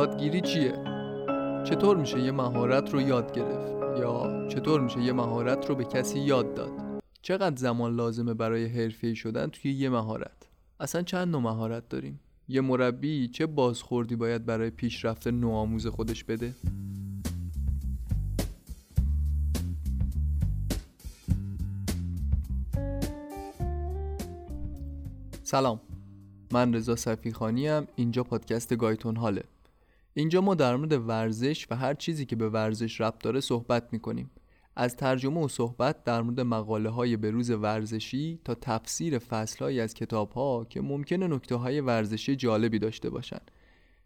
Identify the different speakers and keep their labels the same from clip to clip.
Speaker 1: یادگیری چیه؟ چطور میشه یه مهارت رو یاد گرفت؟ یا چطور میشه یه مهارت رو به کسی یاد داد؟ چقدر زمان لازمه برای حرفه‌ای شدن توی یه مهارت؟ اصلا چند نوع مهارت داریم؟ یه مربی چه بازخوردی باید برای پیشرفت نوآموز خودش بده؟ سلام من رضا صفیخانی ام اینجا پادکست گایتون حاله اینجا ما در مورد ورزش و هر چیزی که به ورزش ربط داره صحبت می‌کنیم. از ترجمه و صحبت در مورد مقاله های بروز ورزشی تا تفسیر فصل های از کتاب ها که ممکنه نکته های ورزشی جالبی داشته باشن.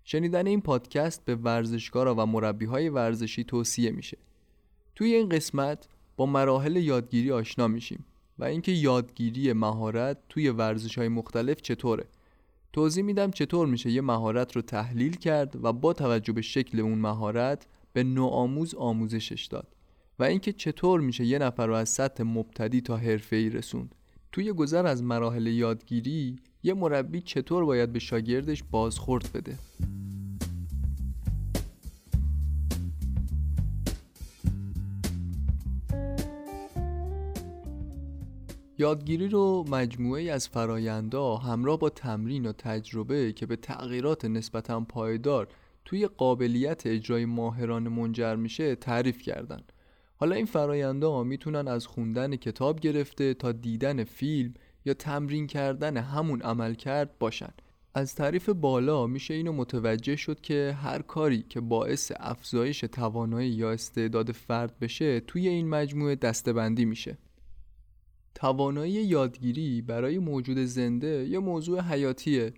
Speaker 1: شنیدن این پادکست به ورزشکارا و مربی های ورزشی توصیه میشه. توی این قسمت با مراحل یادگیری آشنا میشیم و اینکه یادگیری مهارت توی ورزش های مختلف چطوره. توضیح میدم چطور میشه یه مهارت رو تحلیل کرد و با توجه به شکل اون مهارت به نوآموز آموزشش داد و اینکه چطور میشه یه نفر رو از سطح مبتدی تا ای رسوند. توی گذر از مراحل یادگیری یه مربی چطور باید به شاگردش بازخورد بده؟ یادگیری رو مجموعه از فرایندا همراه با تمرین و تجربه که به تغییرات نسبتا پایدار توی قابلیت اجرای ماهران منجر میشه تعریف کردن. حالا این فرایندا می‌تونن از خوندن کتاب گرفته تا دیدن فیلم یا تمرین کردن همون عمل کرد باشن. از تعریف بالا میشه اینو متوجه شد که هر کاری که باعث افزایش توانایی یا استعداد فرد بشه توی این مجموعه دستبندی میشه. توانایی یادگیری برای موجود زنده یه موضوع حیاتیه.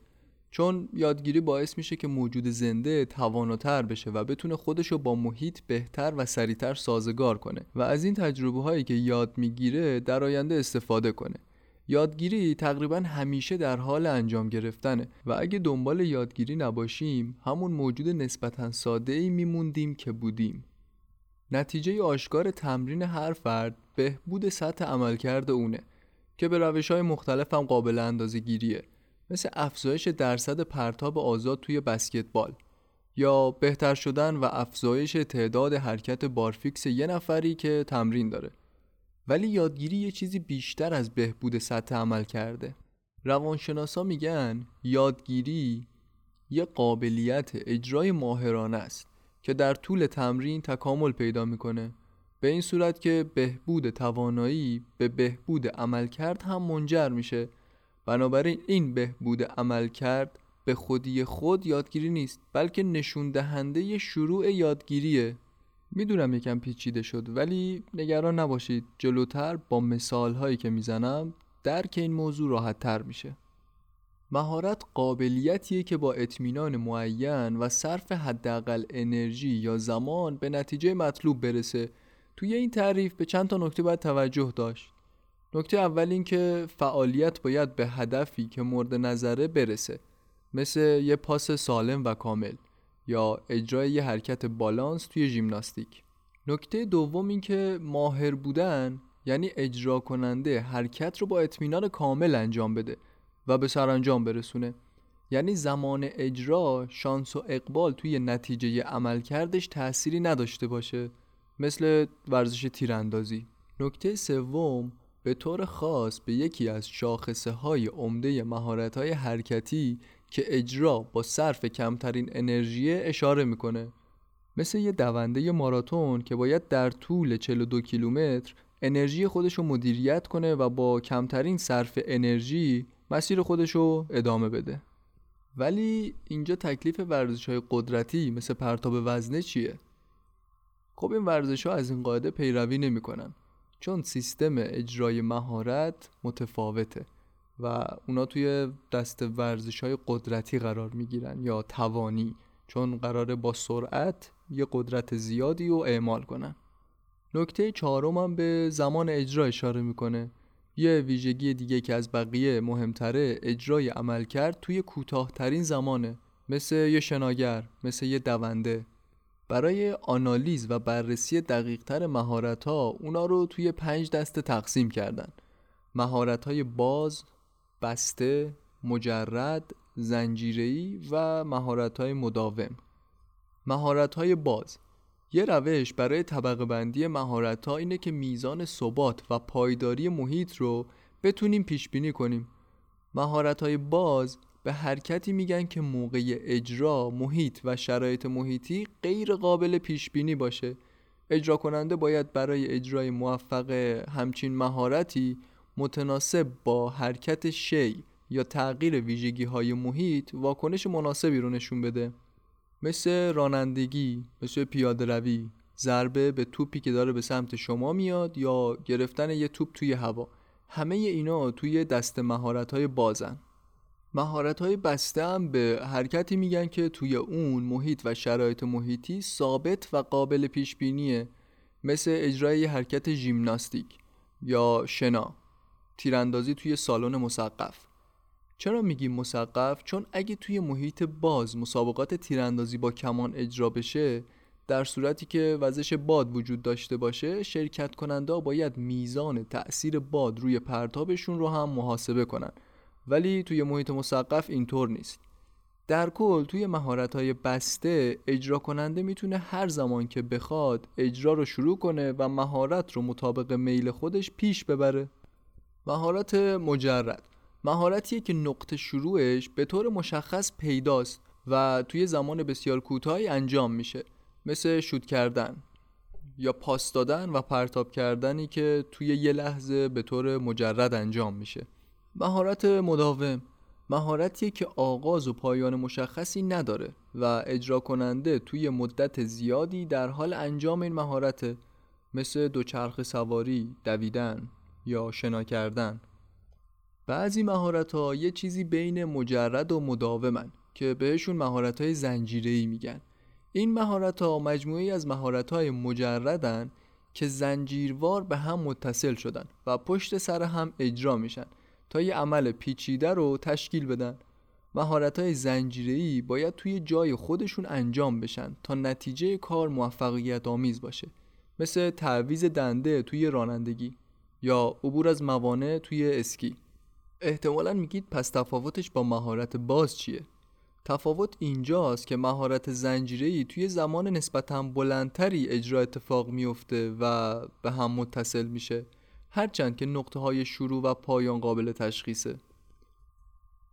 Speaker 1: چون یادگیری باعث میشه که موجود زنده تواناتر بشه و بتونه خودشو با محیط بهتر و سریعتر سازگار کنه و از این تجربه هایی که یاد می‌گیره در آینده استفاده کنه. یادگیری تقریبا همیشه در حال انجام گرفتنه و اگه دنبال یادگیری نباشیم همون موجود نسبتا ساده ای میموندیم که بودیم. نتیجه آشکار تمرین هر فرد بهبود سطح عملکرد اونه که به روش های مختلف هم قابل اندازه گیریه مثل افزایش درصد پرتاب آزاد توی بسکتبال یا بهتر شدن و افزایش تعداد حرکت بارفیکس یه نفری که تمرین داره. ولی یادگیری یه چیزی بیشتر از بهبود سطح عمل کرده روانشناسا میگن یادگیری یه قابلیت اجرای ماهرانه است. که در طول تمرین تکامل پیدا می‌کنه. به این صورت که بهبود توانایی به بهبود عملکرد هم منجر میشه. بنابراین این بهبود عملکرد به خودی خود یادگیری نیست بلکه نشون دهنده شروع یادگیریه. می‌دونم یکم پیچیده شد ولی نگران نباشید جلوتر با مثال هایی که می‌زنم درک این موضوع راحت تر میشه. مهارت قابلیتیه که با اطمینان معین و صرف حداقل انرژی یا زمان به نتیجه مطلوب برسه. توی این تعریف به چند تا نکته باید توجه داشت. نکته اول این که فعالیت باید به هدفی که مورد نظره برسه مثل یه پاس سالم و کامل یا اجرای یه حرکت بالانس توی ژیمناستیک. نکته دوم این که ماهر بودن یعنی اجرا کننده حرکت رو با اطمینان کامل انجام بده. و به سرانجام برسونه. یعنی زمان اجرا شانس و اقبال توی نتیجه عملکردش تأثیری نداشته باشه. مثل ورزش تیراندازی. نکته سوم به طور خاص به یکی از شاخصه های عمده مهارت های حرکتی که اجرا با صرف کمترین انرژی اشاره می‌کنه. مثل یه دونده ماراتون که باید در طول 42 کیلومتر انرژی خودش رو مدیریت کنه و با کمترین صرف انرژی مسیر خودش رو ادامه بده. ولی اینجا تکلیف ورزش های قدرتی مثل پرتاب وزنه چیه؟ خب این ورزش ها از این قاعده پیروی نمی‌کنن چون سیستم اجرای مهارت متفاوته و اونا توی دست ورزش های قدرتی قرار می‌گیرن یا توانی چون قراره با سرعت یه قدرت زیادی رو اعمال کنن. نکته چهارم هم به زمان اجرا اشاره می‌کنه. یه ویژگی دیگه که از بقیه مهمتره اجرای عمل کرد توی کوتاهترین زمانه. مثل یه شناگر مثل یه دونده. برای آنالیز و بررسی دقیقتر مهارت ها اونا رو توی پنج دسته تقسیم کردن. مهارت های باز، بسته، مجرد، زنجیری و مهارت های مداوم. مهارت های باز. یه روش برای طبقه بندی مهارت ها اینه که میزان ثبات و پایداری محیط رو بتونیم پیش بینی کنیم. مهارت های باز به حرکتی میگن که موقع اجرا محیط و شرایط محیطی غیر قابل پیش بینی باشه. اجرا کننده باید برای اجرای موفق همچین مهارتی متناسب با حرکت شی یا تغییر ویژگی های محیط واکنش مناسبی رو نشون بده. مثل رانندگی مثل پیاده روی ضربه به توپی که داره به سمت شما میاد یا گرفتن یه توپ توی هوا. همه اینا توی دست مهارت های بازن. مهارت های بسته هم به حرکتی میگن که توی اون محیط و شرایط محیطی ثابت و قابل پیش بینیه مثل اجرای حرکت ژیمناستیک یا شنا. تیراندازی توی سالن مسقف. چرا میگیم مسقف چون اگه توی محیط باز مسابقات تیراندازی با کمان اجرا بشه در صورتی که وزش باد وجود داشته باشه شرکت کننده باید میزان تأثیر باد روی پرتابشون رو هم محاسبه کنن. ولی توی محیط مسقف اینطور نیست. در کل توی مهارت های بسته اجرا کننده می‌تونه هر زمان که بخواد اجرا رو شروع کنه و مهارت رو مطابق میل خودش پیش ببره. مهارت مجرد. مهارتیه که نقطه شروعش به طور مشخص پیداست و توی زمان بسیار کوتاهی انجام میشه مثل شوت کردن یا پاس دادن و پرتاب کردنی که توی یه لحظه به طور مجرد انجام میشه. مهارت مداوم مهارتیه که آغاز و پایان مشخصی نداره و اجرا کننده توی مدت زیادی در حال انجام این مهارت مثل دوچرخ سواری، دویدن یا شنا کردن. بعضی مهارت ها یه چیزی بین مجرد و مداومن که بهشون مهارت های زنجیری میگن. این مهارت ها مجموعی از مهارت های مجردن که زنجیروار به هم متصل شدن و پشت سر هم اجرا میشن تا یه عمل پیچیده رو تشکیل بدن. مهارت های زنجیری باید توی جای خودشون انجام بشن تا نتیجه کار موفقیت آمیز باشه مثل تعویز دنده توی رانندگی یا عبور از موانع توی اسکی. احتمالا میگید پس تفاوتش با مهارت باز چیه؟ تفاوت اینجاست که مهارت زنجیری توی زمان نسبتا بلندتری اجرا اتفاق میفته و به هم متصل میشه هرچند که نقطه های شروع و پایان قابل تشخیصه.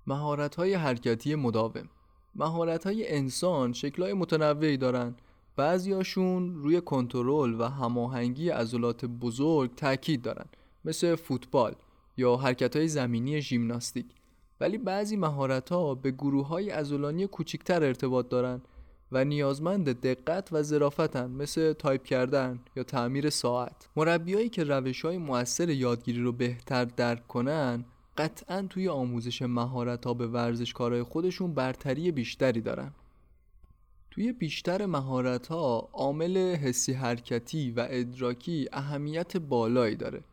Speaker 1: مهارت های حرکتی مداوم مهارت های انسان شکلهای متنوعی دارن. بعضیاشون روی کنترل و هماهنگی عضلات بزرگ تاکید دارن مثل فوتبال. یا حرکت های زمینی ژیمناستیک. ولی بعضی مهارت ها به گروه های عضلانی کوچکتر ارتباط دارن و نیازمند دقت و ظرافتن مثل تایپ کردن یا تعمیر ساعت. مربیایی که روش های مؤثر یادگیری رو بهتر درک کنن قطعا توی آموزش مهارت ها به ورزشکارای خودشون برتری بیشتری دارن. توی بیشتر مهارت ها عامل حسی حرکتی و ادراکی اهمیت بالایی داره.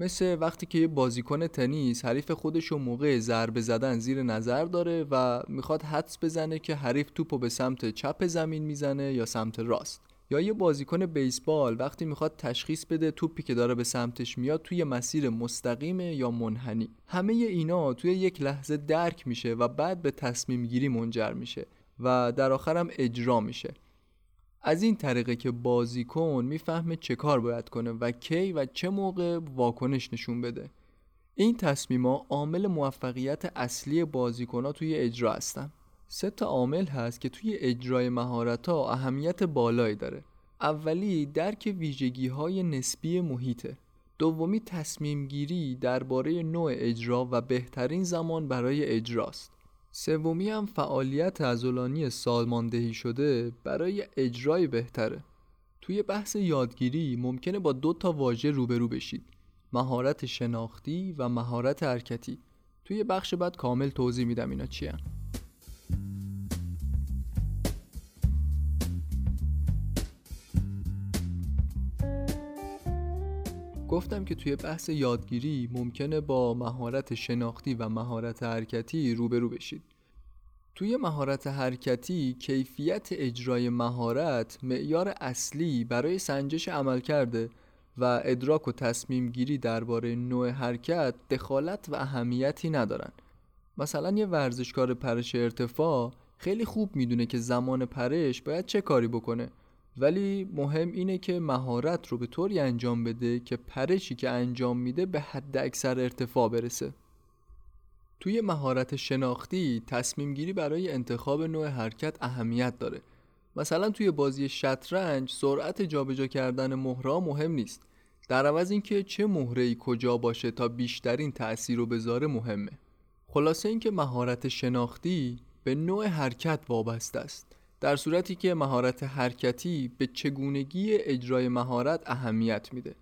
Speaker 1: مثل وقتی که یه بازیکن تنیس حریف خودش رو موقع ضربه زدن زیر نظر داره و می‌خواد حدس بزنه که حریف توپو به سمت چپ زمین می‌زنه یا سمت راست. یا یه بازیکن بیسبال وقتی می‌خواد تشخیص بده توپی که داره به سمتش میاد توی مسیر مستقیم یا منحنی. همه اینا توی یک لحظه درک میشه و بعد به تصمیم گیری منجر میشه و در آخرم اجرا میشه. از این طریقه که بازیکن می‌فهمه چه کار باید کنه و کی و چه موقع واکنش نشون بده. این تصمیما عامل موفقیت اصلی بازیکن توی اجرا هستن. سه تا عامل هست که توی اجرای مهارت ها اهمیت بالایی داره. اولی درک ویژگی های نسبی محیطه دومی تصمیم گیری درباره نوع اجرا و بهترین زمان برای اجراست. سومی هم فعالیت عضلانی سالماندهی شده برای اجرای بهتره. توی بحث یادگیری ممکنه با دو تا واژه روبرو بشید. مهارت شناختی و مهارت حرکتی. توی بخش بعد کامل توضیح میدم اینا چیه گفتم که توی بحث یادگیری ممکنه با مهارت شناختی و مهارت حرکتی روبرو بشید. توی مهارت حرکتی کیفیت اجرای مهارت معیار اصلی برای سنجش عمل کرده و ادراک و تصمیم گیری درباره نوع حرکت دخالت و اهمیتی ندارن. مثلا یه ورزشکار پرش ارتفاع خیلی خوب می‌دونه که زمان پرش باید چه کاری بکنه. ولی مهم اینه که مهارت رو به طوری انجام بده که پرشی که انجام میده به حد اکثر ارتفاع برسه. توی مهارت شناختی تصمیم گیری برای انتخاب نوع حرکت اهمیت داره. مثلا توی بازی شطرنج سرعت جابجا کردن مهرا مهم نیست. در عوض اینکه چه مهره کجا باشه تا بیشترین تأثیر رو بذاره مهمه. خلاصه اینکه مهارت شناختی به نوع حرکت وابسته است. در صورتی که مهارت حرکتی به چگونگی اجرای مهارت اهمیت میده.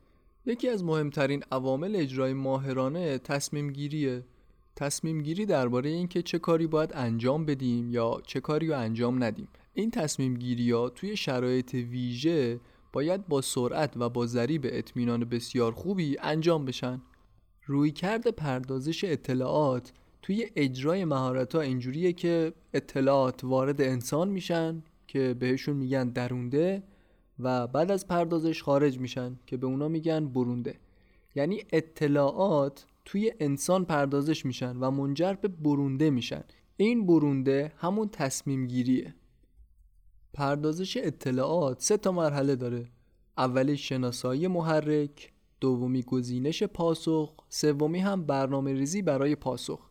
Speaker 1: یکی از مهمترین عوامل اجرای ماهرانه تصمیم گیریه تصمیم گیری درباره اینکه چه کاری باید انجام بدیم یا چه کاری رو انجام ندیم. این تصمیم گیری ها توی شرایط ویژه باید با سرعت و با ذریب اطمینان بسیار خوبی انجام بشن. رویکرد پردازش اطلاعات توی اجرای مهارت ها اینجوریه که اطلاعات وارد انسان میشن که بهشون میگن درونده و بعد از پردازش خارج میشن که به اونا میگن برونده. یعنی اطلاعات توی انسان پردازش میشن و منجر به برونده میشن. این برونده همون تصمیم گیریه پردازش اطلاعات سه تا مرحله داره. اولی شناسایی محرک دومی گزینش پاسخ سومی هم برنامه ریزی برای پاسخ.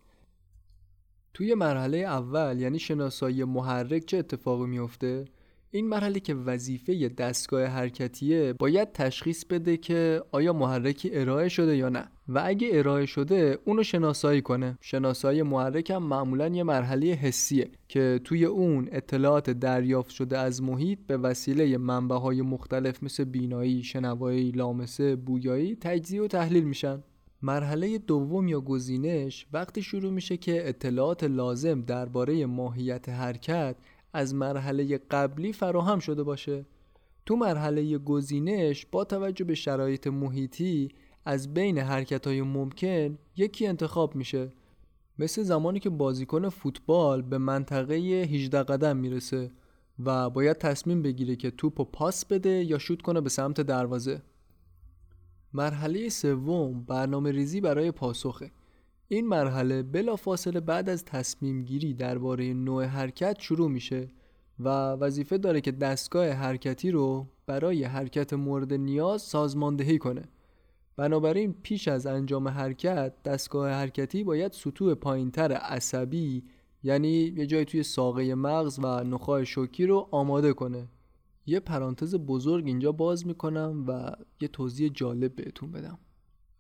Speaker 1: توی مرحله اول یعنی شناسایی محرک چه اتفاقی میفته این مرحله که وظیفه دستگاه حرکتیه باید تشخیص بده که آیا محرکی ارائه شده یا نه. و اگه ارائه شده اونو شناسایی کنه. شناسایی محرک هم معمولا یه مرحله حسیه که توی اون اطلاعات دریافت شده از محیط به وسیله منبع های مختلف مثل بینایی، شنوایی، لامسه، بویایی تجزیه و تحلیل میشن. مرحله دوم یا گزینش وقتی شروع میشه که اطلاعات لازم درباره ماهیت حرکت از مرحله قبلی فراهم شده باشه. تو مرحله گزینش با توجه به شرایط محیطی از بین حرکت های ممکن یکی انتخاب میشه. مثل زمانی که بازیکن فوتبال به منطقه 18 قدم می‌رسه و باید تصمیم بگیره که توپ و پاس بده یا شوت کنه به سمت دروازه. مرحله سوم برنامه ریزی برای پاسخه. این مرحله بلافاصله بعد از تصمیم گیری درباره نوع حرکت شروع میشه و وظیفه داره که دستگاه حرکتی رو برای حرکت مورد نیاز سازماندهی کنه. بنابراین پیش از انجام حرکت دستگاه حرکتی باید سطوح پایینتر عصبی یعنی یه جای توی ساقه مغز و نخاع شوکی رو آماده کنه. یه پرانتز بزرگ اینجا باز می‌کنم و یه توضیح جالب بهتون بدم.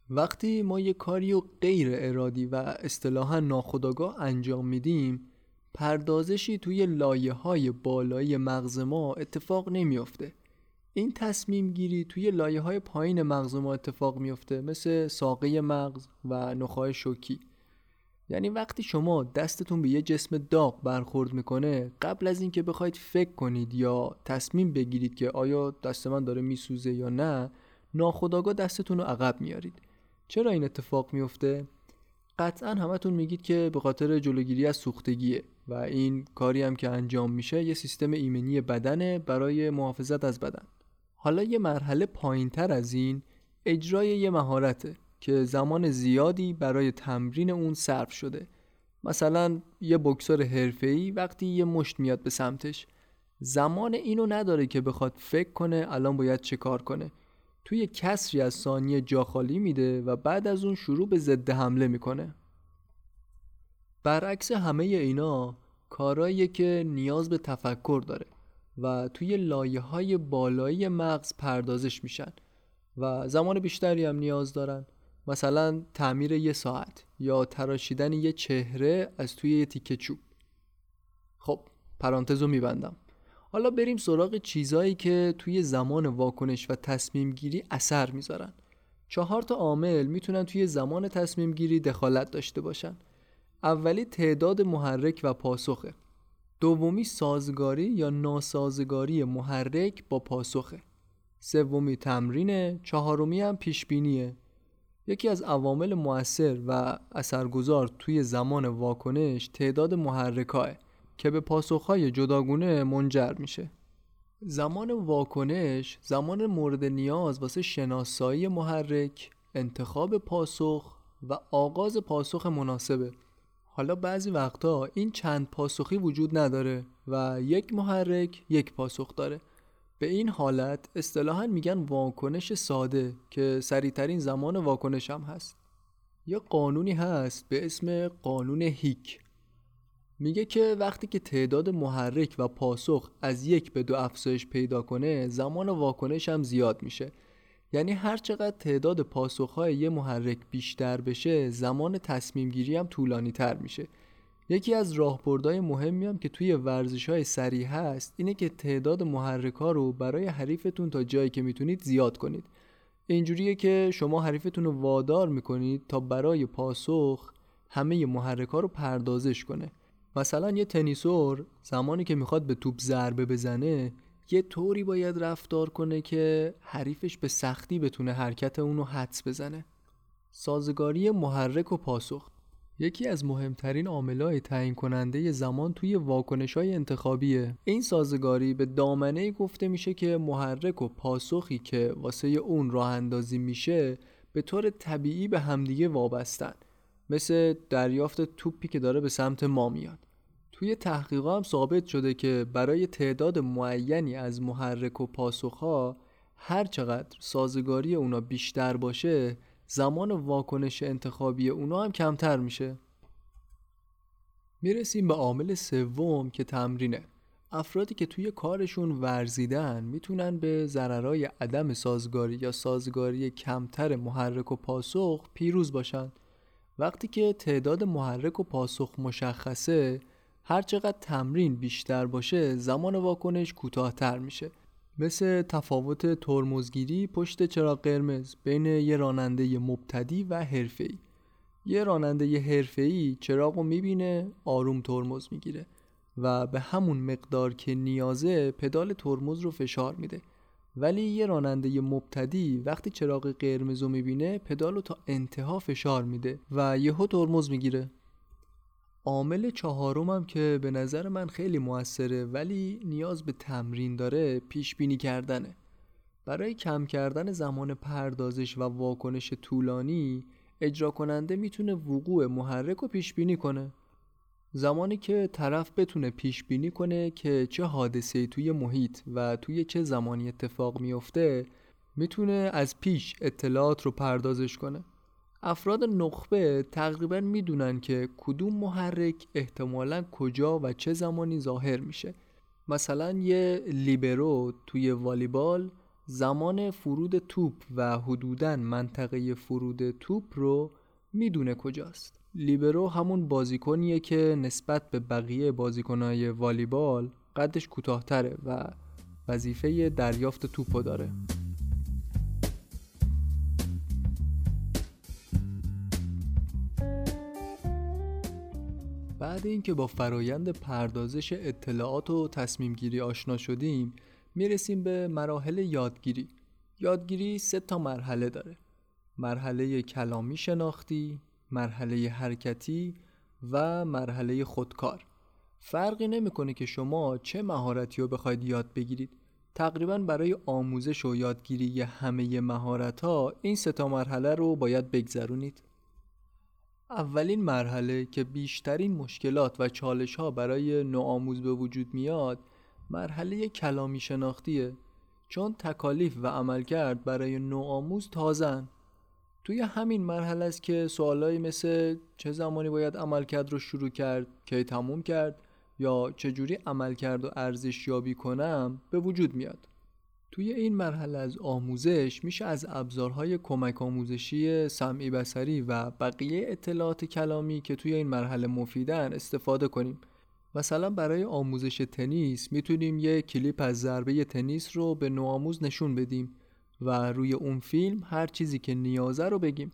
Speaker 1: وقتی ما یه کاری و غیر ارادی و اصطلاحا ناخودآگاه انجام میدیم پردازشی توی لایه های بالایی مغز ما اتفاق نمیافته. این تصمیم گیری توی لایه های پایین مغز ما اتفاق میافته مثل ساقه مغز و نخواهی شوکی. یعنی وقتی شما دستتون به یه جسم داغ برخورد می‌کنه قبل از اینکه بخواید فکر کنید یا تصمیم بگیرید که آیا دست من داره میسوزه یا نه ناخداگاه دستتون رو عقب میارید چرا این اتفاق میفته قطعا همتون میگید که به خاطر جلوگیری از سوختگیه و این کاری هم که انجام میشه یه سیستم ایمنی بدنه برای محافظت از بدن. حالا یه مرحله پایین تر از این اجرای یه مهارته. که زمان زیادی برای تمرین اون صرف شده. مثلا یه بکسور حرفه‌ای وقتی یه مشت میاد به سمتش. زمان اینو نداره که بخواد فکر کنه الان باید چه کار کنه. توی کسری از ثانیه جا خالی میده و بعد از اون شروع به ضد حمله می‌کنه. برعکس همه اینا کارایی که نیاز به تفکر داره و توی لایه های بالایی مغز پردازش میشن و زمان بیشتری هم نیاز دارن. مثلا تعمیر یه ساعت یا تراشیدن یه چهره از توی یه تیکه چوب. خب پرانتزو میبندم. حالا بریم سراغ چیزایی که توی زمان واکنش و تصمیم گیری اثر می‌ذارن. چهار تا عامل می‌تونن توی زمان تصمیم گیری دخالت داشته باشن. اولی تعداد محرک و پاسخه. دومی سازگاری یا ناسازگاری محرک با پاسخه. سومی تمرینه. چهارمی هم پیشبینیه. یکی از عوامل مؤثر و اثرگذار توی زمان واکنش تعداد محرکاه که به پاسخهای جداگونه منجر میشه. زمان واکنش زمان مورد نیاز واسه شناسایی محرک انتخاب پاسخ و آغاز پاسخ مناسبه. حالا بعضی وقتا این چند پاسخی وجود نداره و یک محرک یک پاسخ داره. به این حالت اصطلاحا میگن واکنش ساده که سریعترین زمان واکنش هم هست. یه قانونی هست به اسم قانون هیک. میگه که وقتی که تعداد محرک و پاسخ از یک به دو افزایش پیدا کنه زمان واکنش هم زیاد میشه. یعنی هر چقدر تعداد پاسخهای یه محرک بیشتر بشه زمان تصمیم گیری هم طولانی تر میشه. یکی از راهبردهای مهمی هم که توی ورزش های سریع هست اینه که تعداد محرک ها رو برای حریفتون تا جایی که می‌تونید زیاد کنید. اینجوریه که شما حریفتون رو وادار می‌کنید تا برای پاسخ همه محرک ها رو پردازش کنه. مثلا یه تنیسور زمانی که می‌خواد به توپ ضربه بزنه یه طوری باید رفتار کنه که حریفش به سختی بتونه حرکت اونو حدس بزنه. سازگاری محرک و پاسخ. یکی از مهمترین عاملای تعیین کننده زمان توی واکنش های انتخابیه. این سازگاری به دامنه گفته میشه که محرک و پاسخی که واسه اون راه اندازی میشه به طور طبیعی به همدیگه وابستن. مثل دریافت توپی که داره به سمت ما میاد. توی تحقیقا هم ثابت شده که برای تعداد معینی از محرک و پاسخها هر چقدر سازگاری اونا بیشتر باشه زمان واکنش انتخابی اونا هم کمتر میشه. می‌رسیم به عامل سوم که تمرینه. افرادی که توی کارشون ورزیدن می‌تونن به ضررهای عدم سازگاری یا سازگاری کمتر محرک و پاسخ پیروز باشن. وقتی که تعداد محرک و پاسخ مشخصه هرچقدر تمرین بیشتر باشه زمان واکنش کوتاهتر میشه. مثل تفاوت ترمزگیری پشت چراغ قرمز بین یه راننده مبتدی و حرفه‌ای. یه راننده حرفه‌ای چراغ رو می‌بینه آروم ترمز می‌گیره و به همون مقدار که نیازه پدال ترمز رو فشار میده. ولی یه راننده مبتدی وقتی چراغ قرمز رو می‌بینه پدال رو تا انتها فشار میده و یهو ترمز می‌گیره. عامل چهارمم که به نظر من خیلی موثره ولی نیاز به تمرین داره پیش بینی کردنه. برای کم کردن زمان پردازش و واکنش طولانی اجرا کننده می‌تونه وقوع محرک رو پیش بینی کنه. زمانی که طرف بتونه پیش بینی کنه که چه حادثه توی محیط و توی چه زمانی اتفاق میفته می‌تونه از پیش اطلاعات رو پردازش کنه. افراد نخبه تقریبا می‌دونن که کدوم محرک احتمالا کجا و چه زمانی ظاهر میشه. مثلا یه لیبرو توی والیبال زمان فرود توپ و حدودا منطقه فرود توپ رو می‌دونه کجاست. لیبرو همون بازیکنیه که نسبت به بقیه بازیکنهای والیبال قدش کوتاهتره و وظیفه دریافت توپو داره. بعد اینکه با فرایند پردازش اطلاعات و تصمیم گیری آشنا شدیم می‌رسیم به مراحل یادگیری. یادگیری سه تا مرحله داره. مرحله کلامی شناختی مرحله حرکتی و مرحله خودکار. فرقی نمی‌کنه که شما چه مهارتی رو بخواید یاد بگیرید. تقریبا برای آموزش و یادگیری همه مهارت ها این سه تا مرحله رو باید بگذرونید. اولین مرحله که بیشترین مشکلات و چالش ها برای نوآموز به وجود میاد مرحله کلامی شناختیه چون تکالیف و عملکرد برای نوآموز تازن توی همین مرحله است که سوالایی مثل چه زمانی باید عملکرد رو شروع کرد کی تموم کرد یا چجوری عملکرد و ارزش یابی کنم به وجود میاد. توی این مرحله از آموزش میشه از ابزارهای کمک آموزشی سمعی بسری و بقیه اطلاعات کلامی که توی این مرحله مفیدن استفاده کنیم. مثلا برای آموزش تنیس می‌تونیم یه کلیپ از ضربه تنیس رو به نوآموز نشون بدیم و روی اون فیلم هر چیزی که نیازه رو بگیم.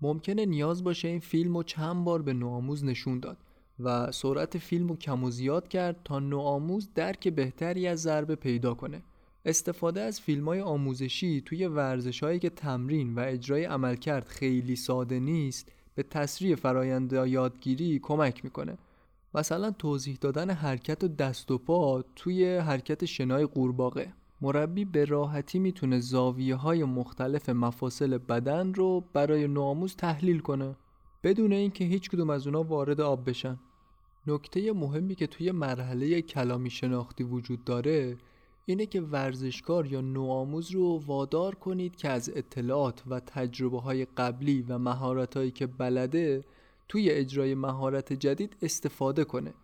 Speaker 1: ممکنه نیاز باشه این فیلم رو چند بار به نوآموز نشون داد و سرعت فیلم رو کم و زیاد کرد تا نوآموز درک بهتری از ضربه پیدا کنه. استفاده از فیلم های آموزشی توی ورزش هایی که تمرین و اجرای عملکرد خیلی ساده نیست به تسریع فرایند یادگیری کمک می‌کنه. مثلا توضیح دادن حرکت دست و پا توی حرکت شنای قورباغه. مربی به راحتی می‌تونه زاویه های مختلف مفاصل بدن رو برای نوآموز تحلیل کنه بدون اینکه هیچ کدوم از اونا وارد آب بشن. نکته مهمی که توی مرحله کلامی شناختی وجود داره اینه که ورزشکار یا نوآموز رو وادار کنید که از اطلاعات و تجربه های قبلی و مهارت هایی که بلده توی اجرای مهارت جدید استفاده کنه.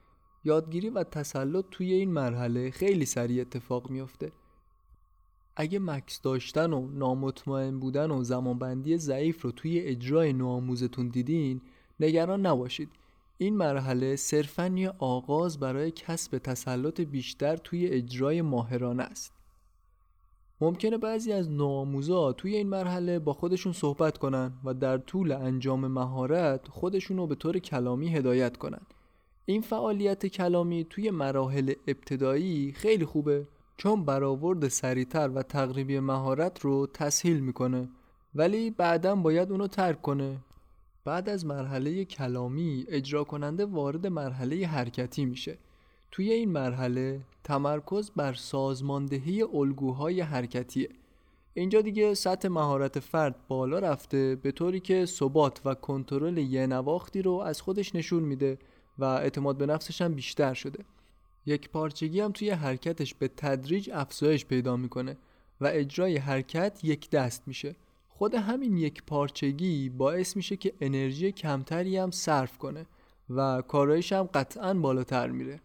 Speaker 1: یادگیری و تسلط توی این مرحله خیلی سریع اتفاق میافته. اگه مکس داشتن و نامطمئن بودن و زمانبندی ضعیف رو توی اجرای نوآموزتون دیدین نگران نباشید. این مرحله صرفا یه آغاز برای کسب تسلط بیشتر توی اجرای ماهرانه است. ممکنه بعضی از نوآموزا توی این مرحله با خودشون صحبت کنن و در طول انجام مهارت خودشون رو به طور کلامی هدایت کنن. این فعالیت کلامی توی مراحل ابتدایی خیلی خوبه چون برآورد سریعتر و تقریبی مهارت رو تسهیل می‌کنه. ولی بعدا باید اونو ترک کنه. بعد از مرحله کلامی اجرا کننده وارد مرحله حرکتی میشه. توی این مرحله تمرکز بر سازماندهی الگوهای حرکتیه. اینجا دیگه سطح مهارت فرد بالا رفته به طوری که ثبات و کنترل یه نواختی رو از خودش نشون میده و اعتماد به نفسش هم بیشتر شده. یک پارچگی هم توی حرکتش به تدریج افزایش پیدا می‌کنه و اجرای حرکت یک دست میشه. خود همین یک پارچگی باعث میشه که انرژی کمتری هم صرف کنه و کارایش هم قطعا بالاتر میره.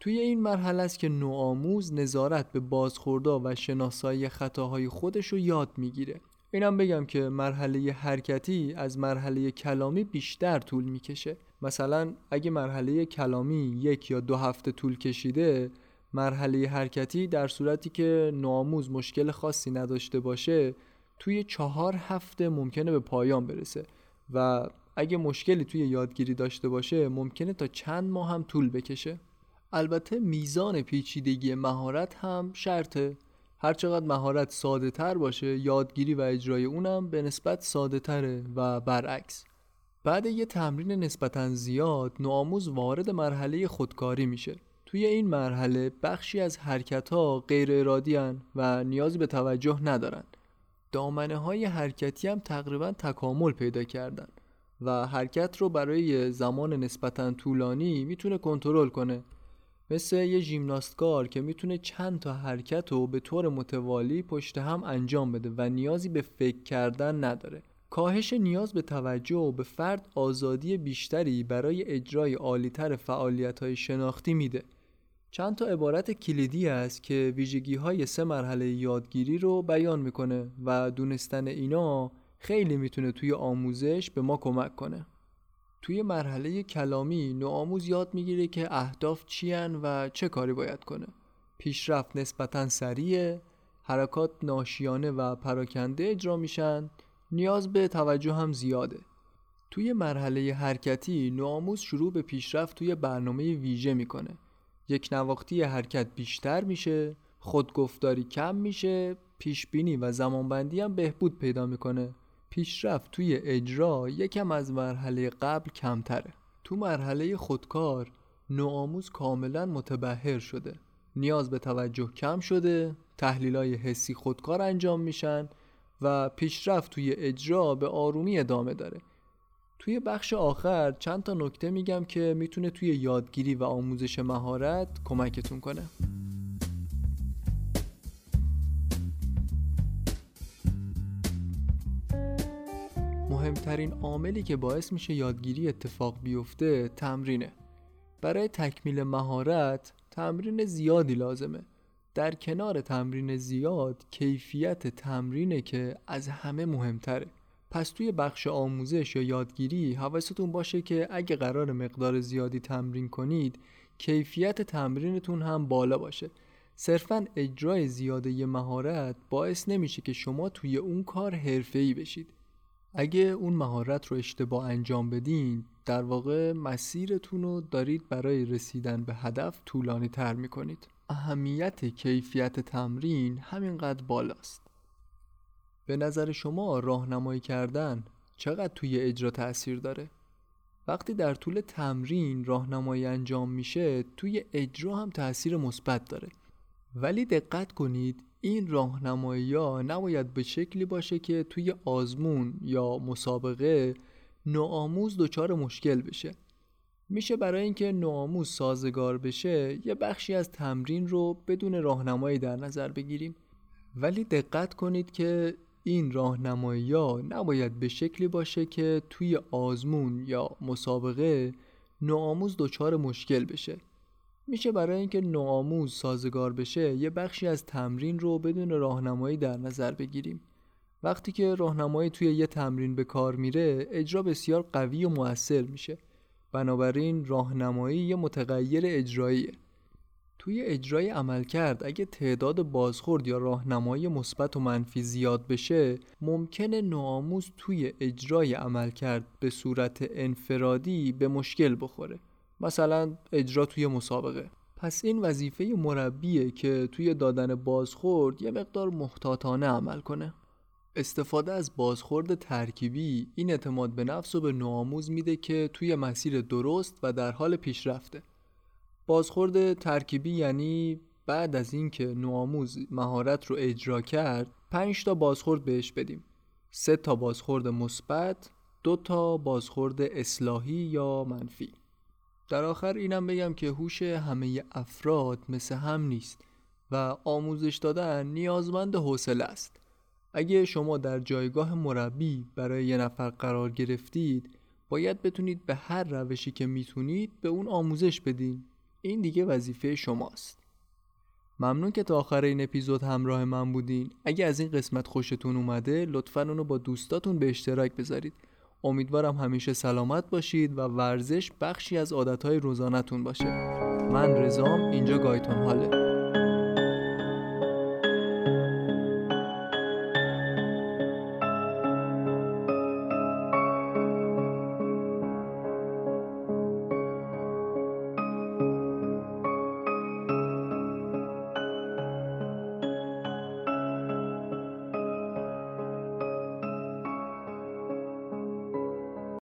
Speaker 1: توی این مرحله است که نوآموز نظارت به بازخوردا و شناسایی خطاهای خودش رو یاد می‌گیره. اینم بگم که مرحله حرکتی از مرحله کلامی بیشتر طول می‌کشه. مثلا اگه مرحله کلامی یک یا دو هفته طول کشیده مرحله حرکتی در صورتی که نوآموز مشکل خاصی نداشته باشه توی چهار هفته ممکنه به پایان برسه و اگه مشکلی توی یادگیری داشته باشه ممکنه تا چند ماه هم طول بکشه. البته میزان پیچیدگی مهارت هم شرطه. هرچقدر مهارت ساده تر باشه یادگیری و اجرای اونم به نسبت ساده تره و برعکس. بعد یه تمرین نسبتا زیاد نوآموز وارد مرحله خودکاری میشه. توی این مرحله بخشی از حرکت ها غیر ارادی و نیازی به توجه ندارن دامنه های حرکتی هم تقریبا تکامل پیدا کردن و حرکت رو برای زمان نسبتا طولانی می‌تونه کنترل کنه. مثل یه ژیمناستکار که می‌تونه چند تا حرکت رو به طور متوالی پشت هم انجام بده و نیازی به فکر کردن نداره. کاهش نیاز به توجه و به فرد آزادی بیشتری برای اجرای عالیتر فعالیت های شناختی میده. چند تا عبارت کلیدی است که ویژگی های سه مرحله یادگیری رو بیان می‌کنه و دونستن اینا خیلی می‌تونه توی آموزش به ما کمک کنه. توی مرحله کلامی نوآموز یاد می‌گیره که اهداف چیان و چه کاری باید کنه. پیشرفت نسبتا سریع حرکات ناشیانه و پراکنده اجرا میشن نیاز به توجه هم زیاده. توی مرحله حرکتی نوآموز شروع به پیشرفت توی برنامه ویژه می‌کنه. یک نواختی حرکت بیشتر میشه خودگفتاری کم میشه پیشبینی و زمانبندی هم بهبود پیدا می‌کنه. پیشرفت توی اجرا یکم از مرحله قبل کمتره. تو مرحله خودکار نوآموز کاملا متبهر شده. نیاز به توجه کم شده تحلیل حسی خودکار انجام میشن و پیشرفت توی اجرا به آرومی ادامه داره. توی بخش آخر چند تا نکته میگم که می‌تونه توی یادگیری و آموزش مهارت کمکتون کنه. مهمترین عاملی که باعث میشه یادگیری اتفاق بیفته تمرینه. برای تکمیل مهارت تمرین زیادی لازمه. در کنار تمرین زیاد کیفیت تمرینه که از همه مهمتره. پس توی بخش آموزش یا یادگیری حواستون باشه که اگه قرار مقدار زیادی تمرین کنید کیفیت تمرینتون هم بالا باشه. صرفا اجرای زیاده مهارت باعث نمیشه که شما توی اون کار حرفه‌ای بشید. اگه اون مهارت رو اشتباه انجام بدین در واقع مسیرتون رو دارید برای رسیدن به هدف طولانی تر می‌کنید. اهمیت کیفیت تمرین همینقدر بالاست. به نظر شما راهنمایی کردن چقدر توی اجرا تاثیر داره؟ وقتی در طول تمرین راهنمایی انجام میشه توی اجرا هم تاثیر مثبت داره. ولی دقت کنید این راهنمایی ها نباید به شکلی باشه که توی آزمون یا مسابقه نوآموز دچار مشکل بشه. میشه برای اینکه نوآموز سازگار بشه یه بخشی از تمرین رو بدون راهنمایی در نظر بگیریم. ولی دقت کنید که این راهنمایی ها نباید به شکلی باشه که توی آزمون یا مسابقه نوآموز دچار مشکل بشه. میشه برای اینکه نوآموز سازگار بشه یه بخشی از تمرین رو بدون راهنمایی در نظر بگیریم. وقتی که راهنمایی توی یه تمرین به کار میره اجرا بسیار قوی و موثر میشه. بنابراین راهنمایی یه متغیر اجراییه. توی اجرای عمل کرد. اگه تعداد بازخورد یا راهنمایی مثبت و منفی زیاد بشه ممکنه نوآموز توی اجرای عمل کرد به صورت انفرادی به مشکل بخوره. مثلا اجرا توی مسابقه. پس این وظیفه مربیه که توی دادن بازخورد یه مقدار محتاطانه عمل کنه. استفاده از بازخورد ترکیبی این اعتماد به نفس و به نوآموز میده که توی مسیر درست و در حال پیشرفته. بازخورد ترکیبی یعنی بعد از اینکه نوآموز مهارت رو اجرا کرد 5 تا بازخورد بهش بدیم. سه تا بازخورد مثبت دو تا بازخورد اصلاحی یا منفی. در آخر اینم بگم که هوش همه افراد مثل هم نیست و آموزش دادن نیازمند حوصله است. اگه شما در جایگاه مربی برای یه نفر قرار گرفتید باید بتونید به هر روشی که می‌تونید به اون آموزش بدین. این دیگه وظیفه شماست. ممنون که تا آخر این اپیزود همراه من بودین. اگه از این قسمت خوشتون اومده لطفا اونو با دوستاتون به اشتراک بذارید. امیدوارم همیشه سلامت باشید و ورزش بخشی از عادتهای روزانتون باشه. من رزام اینجا گایتون حاله